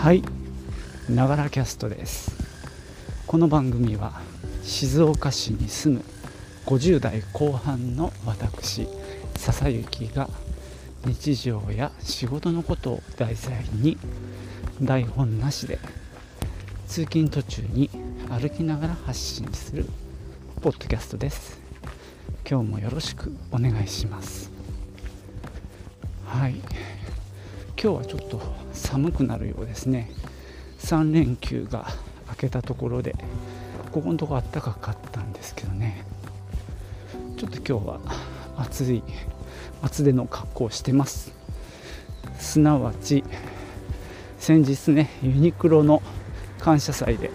はい。ながらキャストです。この番組は静岡市に住む50代後半の私笹幸が日常や仕事のことを題材に台本なしで通勤途中に歩きながら発信するポッドキャストです。今日もよろしくお願いします。はい。今日はちょっと寒くなるようですね。3連休が明けたところでここのとこ暖かかったんですけどね。ちょっと今日は暑い厚手の格好をしてます。すなわち先日ねユニクロの感謝祭で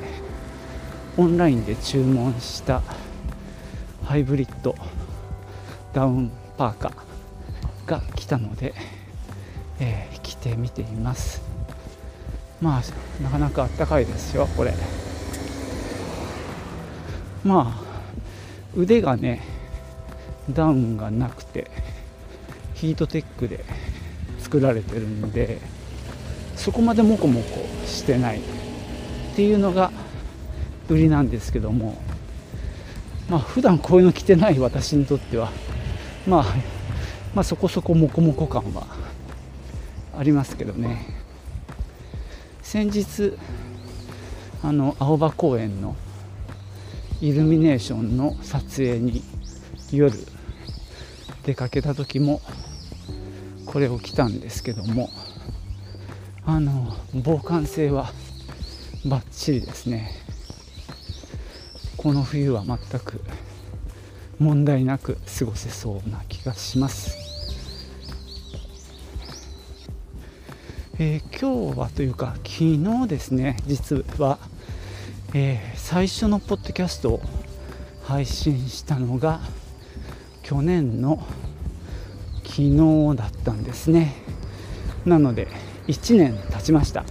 オンラインで注文したハイブリッドダウンパーカーが来たので、えー、着てみています。まあなかなかあったかいですよこれ。まあ腕がねダウンがなくてヒートテックで作られてるんでそこまでモコモコしてないっていうのが売りなんですけどもまあ普段こういうの着てない私にとっては、まあ、まあそこそこモコモコ感はありますけどね。先日あの青葉公園のイルミネーションの撮影に夜出かけた時もこれを着たんですけどもあの防寒性はバッチリですね。この冬は全く問題なく過ごせそうな気がします、えー、今日はというか昨日ですね実は、えー、最初のポッドキャストを配信したのが去年の昨日だったんですね。なので1年経ちました。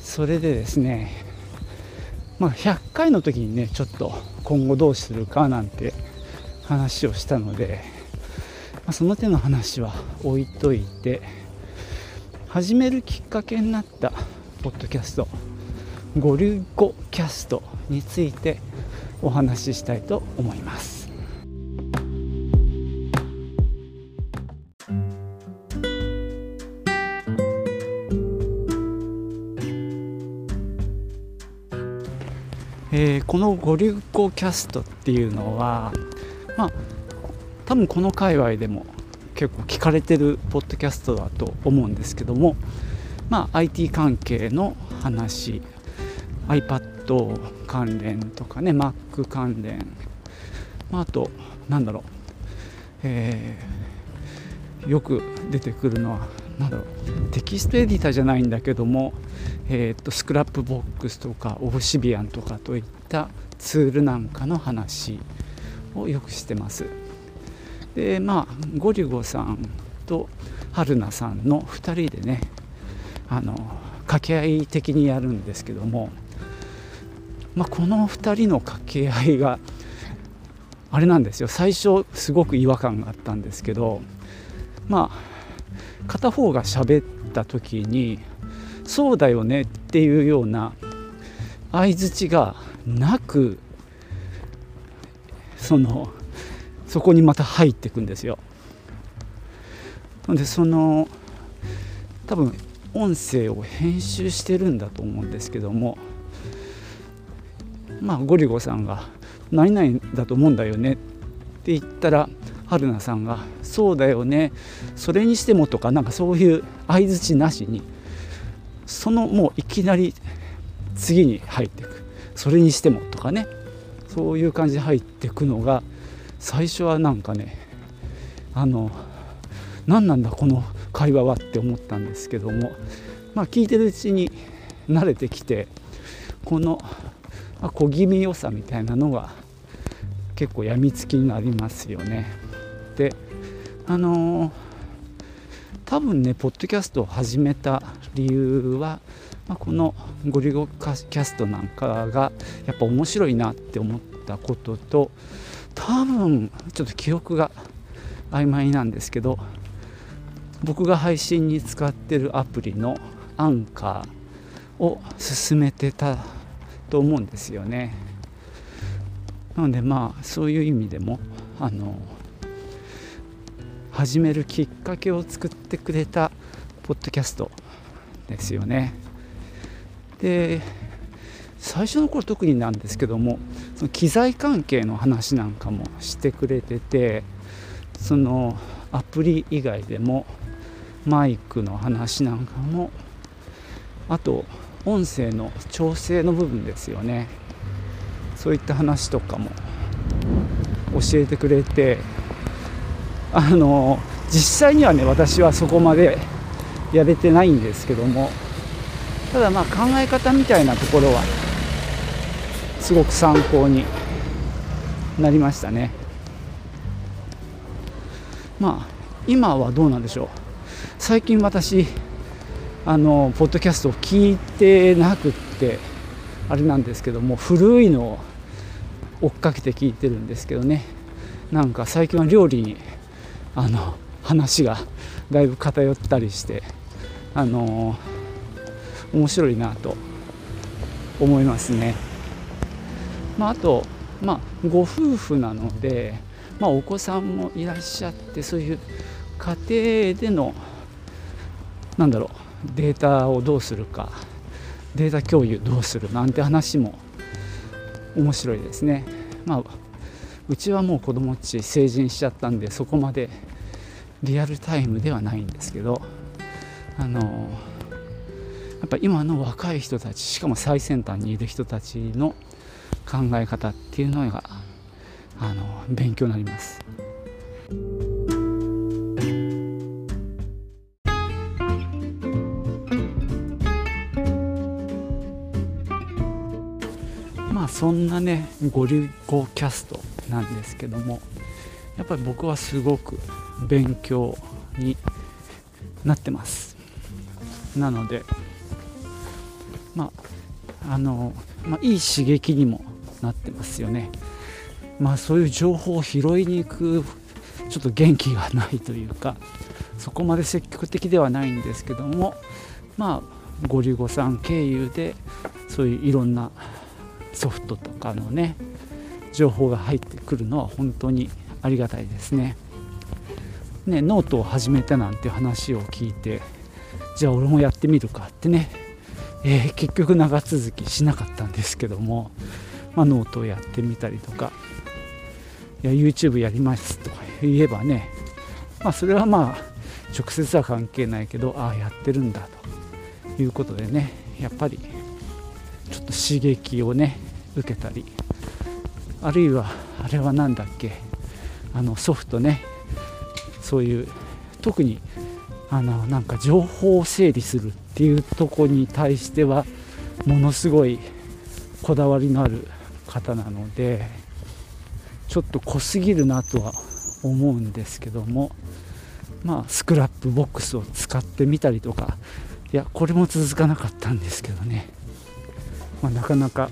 それでですねまあ100回の時にねちょっと今後どうするかなんて話をしたので、あ、その手の話は置いといて始めるきっかけになったポッドキャストゴリゴキャストについてお話ししたいと思います。えー、この「ゴリゴキャスト」っていうのはまあ多分この界隈でも結構聞かれてるポッドキャストだと思うんですけども、まあ、IT 関係の話 iPad 関連とかね Mac 関連、まあ、あとなんだろう、えー、よく出てくるのはなんだろうテキストエディターじゃないんだけども、えーと、 Scrapbox とか Obsidian とかといったツールなんかの話をよくしてます。でまあごりゅごさんと春菜さんの2人でねあの掛け合い的にやるんですけどもまあ、この2人の掛け合いがあれなんですよ。最初すごく違和感があったんですけどまあ片方が喋った時に「そうだよね」っていうような相づちがなくそのそこにまた入っていくんですよ。でその多分音声を編集してるんだと思うんですけどもまあ、ゴリゴさんが「何々だと思うんだよね」って言ったら春菜さんが「そうだよねそれにしても」とかなんかそういう相づちなしにそのもういきなり次に入っていく「それにしても」とかねそういう感じで入っていくのが最初はなんかねあの何なんだこの会話はって思ったんですけどもまあ聞いてるうちに慣れてきてこの、小気味良さみたいなのが結構やみつきになりますよね。であのー、多分ねポッドキャストを始めた理由は、まあ、このゴリゴキャストなんかがやっぱ面白いなって思ったことと多分ちょっと記憶が曖昧なんですけど僕が配信に使ってるアプリのアンカーを進めてたと思うんですよね。なのでまあそういう意味でもあの始めるきっかけを作ってくれたポッドキャストですよね。で最初の頃特になんですけども機材関係の話なんかもしてくれててそのアプリ以外でもマイクの話なんかもあと音声の調整の部分ですよね。そういった話とかも教えてくれてあの実際にはね私はそこまでやれてないんですけども。ただまあ考え方みたいなところはすごく参考になりましたね。まあ今はどうなんでしょう。最近私あのポッドキャストを聞いてなくってあれなんですけども古いのを追っかけて聞いてるんですけどね。なんか最近は料理にあの話がだいぶ偏ったりしてあの面白いなと思いますね。まあ、あと、まあ、ご夫婦なので、まあ、お子さんもいらっしゃってそういう家庭でのなんだろうデータをどうするかデータ共有どうするなんて話も面白いですね。まあうちはもう子供っち成人しちゃったんでそこまでリアルタイムではないんですけどあのやっぱ今の若い人たちしかも最先端にいる人たちの考え方っていうのがあの勉強になります。まあそんなねゴリゴキャストなんですけどもやっぱり僕はすごく勉強になってますなのでまああの、まあ、いい刺激にもなってますよねまあそういう情報を拾いに行くちょっと元気がないというかそこまで積極的ではないんですけどもまあごりゅごさん経由でそういういろんなソフトとかのね情報が入ってくるのは本当にありがたいですね。ねノートを始めたなんて話を聞いてじゃあ俺もやってみるかってね、えー、結局長続きしなかったんですけども、まあ、ノートをやってみたりとかいや YouTube やりますとか言えばね、まあ、それはまあ直接は関係ないけどああやってるんだということでねやっぱりちょっと刺激をね受けたりあるいはあれは何だっけあのソフトねそういう特にあのなんか情報を整理するっていうとこに対してはものすごいこだわりのある方なのでちょっと濃すぎるなとは思うんですけどもまあスクラップボックスを使ってみたりとかいやこれも続かなかったんですけどね、まあ、なかなか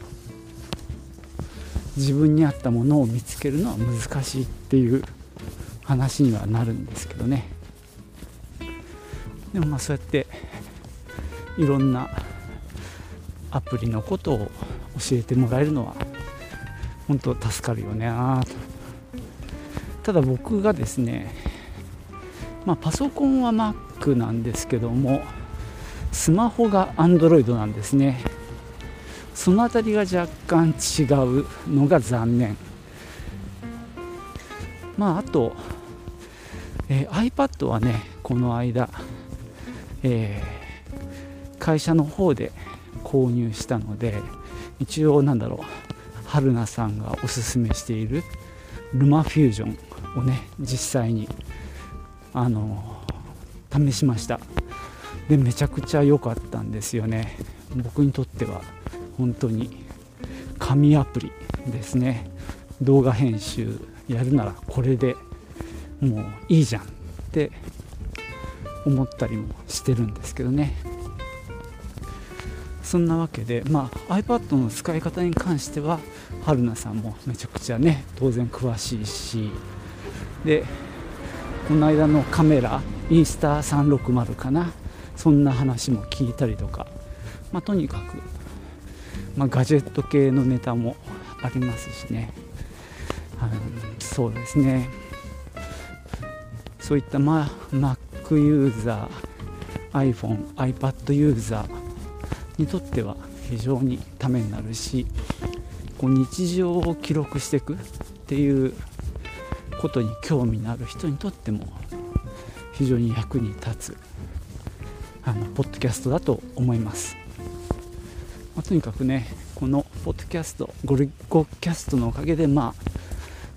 自分に合ったものを見つけるのは難しいっていう話にはなるんですけどね。でもまあそうやっていろんなアプリのことを教えてもらえるのは本当助かるよね。ただ僕がですねまあパソコンは Mac なんですけどもスマホが Android なんですね。その辺りが若干違うのが残念。まああとえー、iPad はねこの間、えー、会社の方で購入したので一応なんだろう春菜さんがおすすめしているルマフュージョンをね実際にあの試しました。でめちゃくちゃ良かったんですよね。僕にとっては本当に神アプリですね。動画編集やるならこれでもういいじゃんって思ったりもしてるんですけどね。そんなわけで、まあ、iPad の使い方に関しては春菜さんもめちゃくちゃね当然詳しいしでこの間のカメラインスタ360かなそんな話も聞いたりとか、まあ、とにかく、まあ、ガジェット系のネタもありますしね、うん、そうですね。そういった、まあ、Mac ユーザー iPhone、iPad ユーザーにとっては非常にためになるしこう日常を記録していくっていうことに興味のある人にとっても非常に役に立つあのポッドキャストだと思います、まあ、とにかくねこのポッドキャストゴリゴキャストのおかげでまあ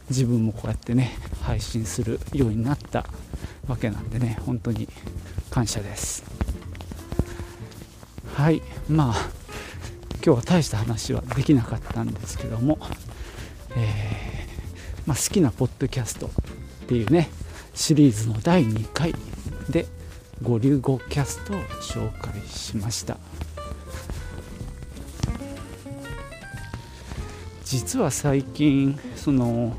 自分もこうやってね配信するようになったわけなんでね本当に感謝です。はい。まあ今日は大した話はできなかったんですけども、えー、まあ、好きなポッドキャストっていうねシリーズの第2回でゴリュゴキャストを紹介しました。実は最近その、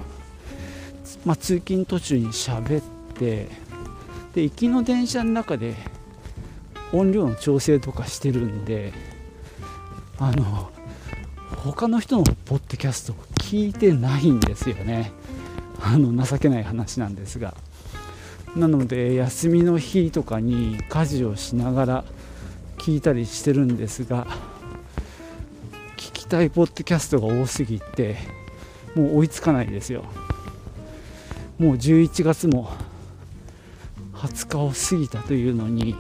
まあ、通勤途中に喋ってで行きの電車の中で音量の調整とかしてるんであの他の人のポッドキャスト聞いてないんですよね。あの情けない話なんですが。なので休みの日とかに家事をしながら聞いたりしてるんですが聞きたいポッドキャストが多すぎてもう追いつかないですよ。もう11月も20日を過ぎたというのに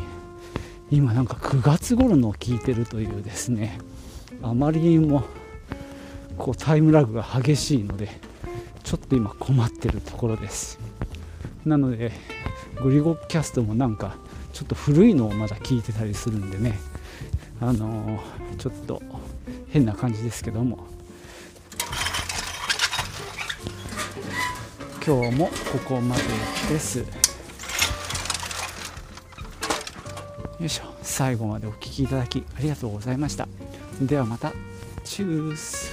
今なんか9月頃のを聞いてるというですねあまりにもこうタイムラグが激しいのでちょっと今困ってるところです。なのでグリゴキャストもなんかちょっと古いのをまだ聞いてたりするんでねあのー、ちょっと変な感じですけども。今日もここまでです。よいしょ。最後までお聴きいただきありがとうございました。ではまた。チュース。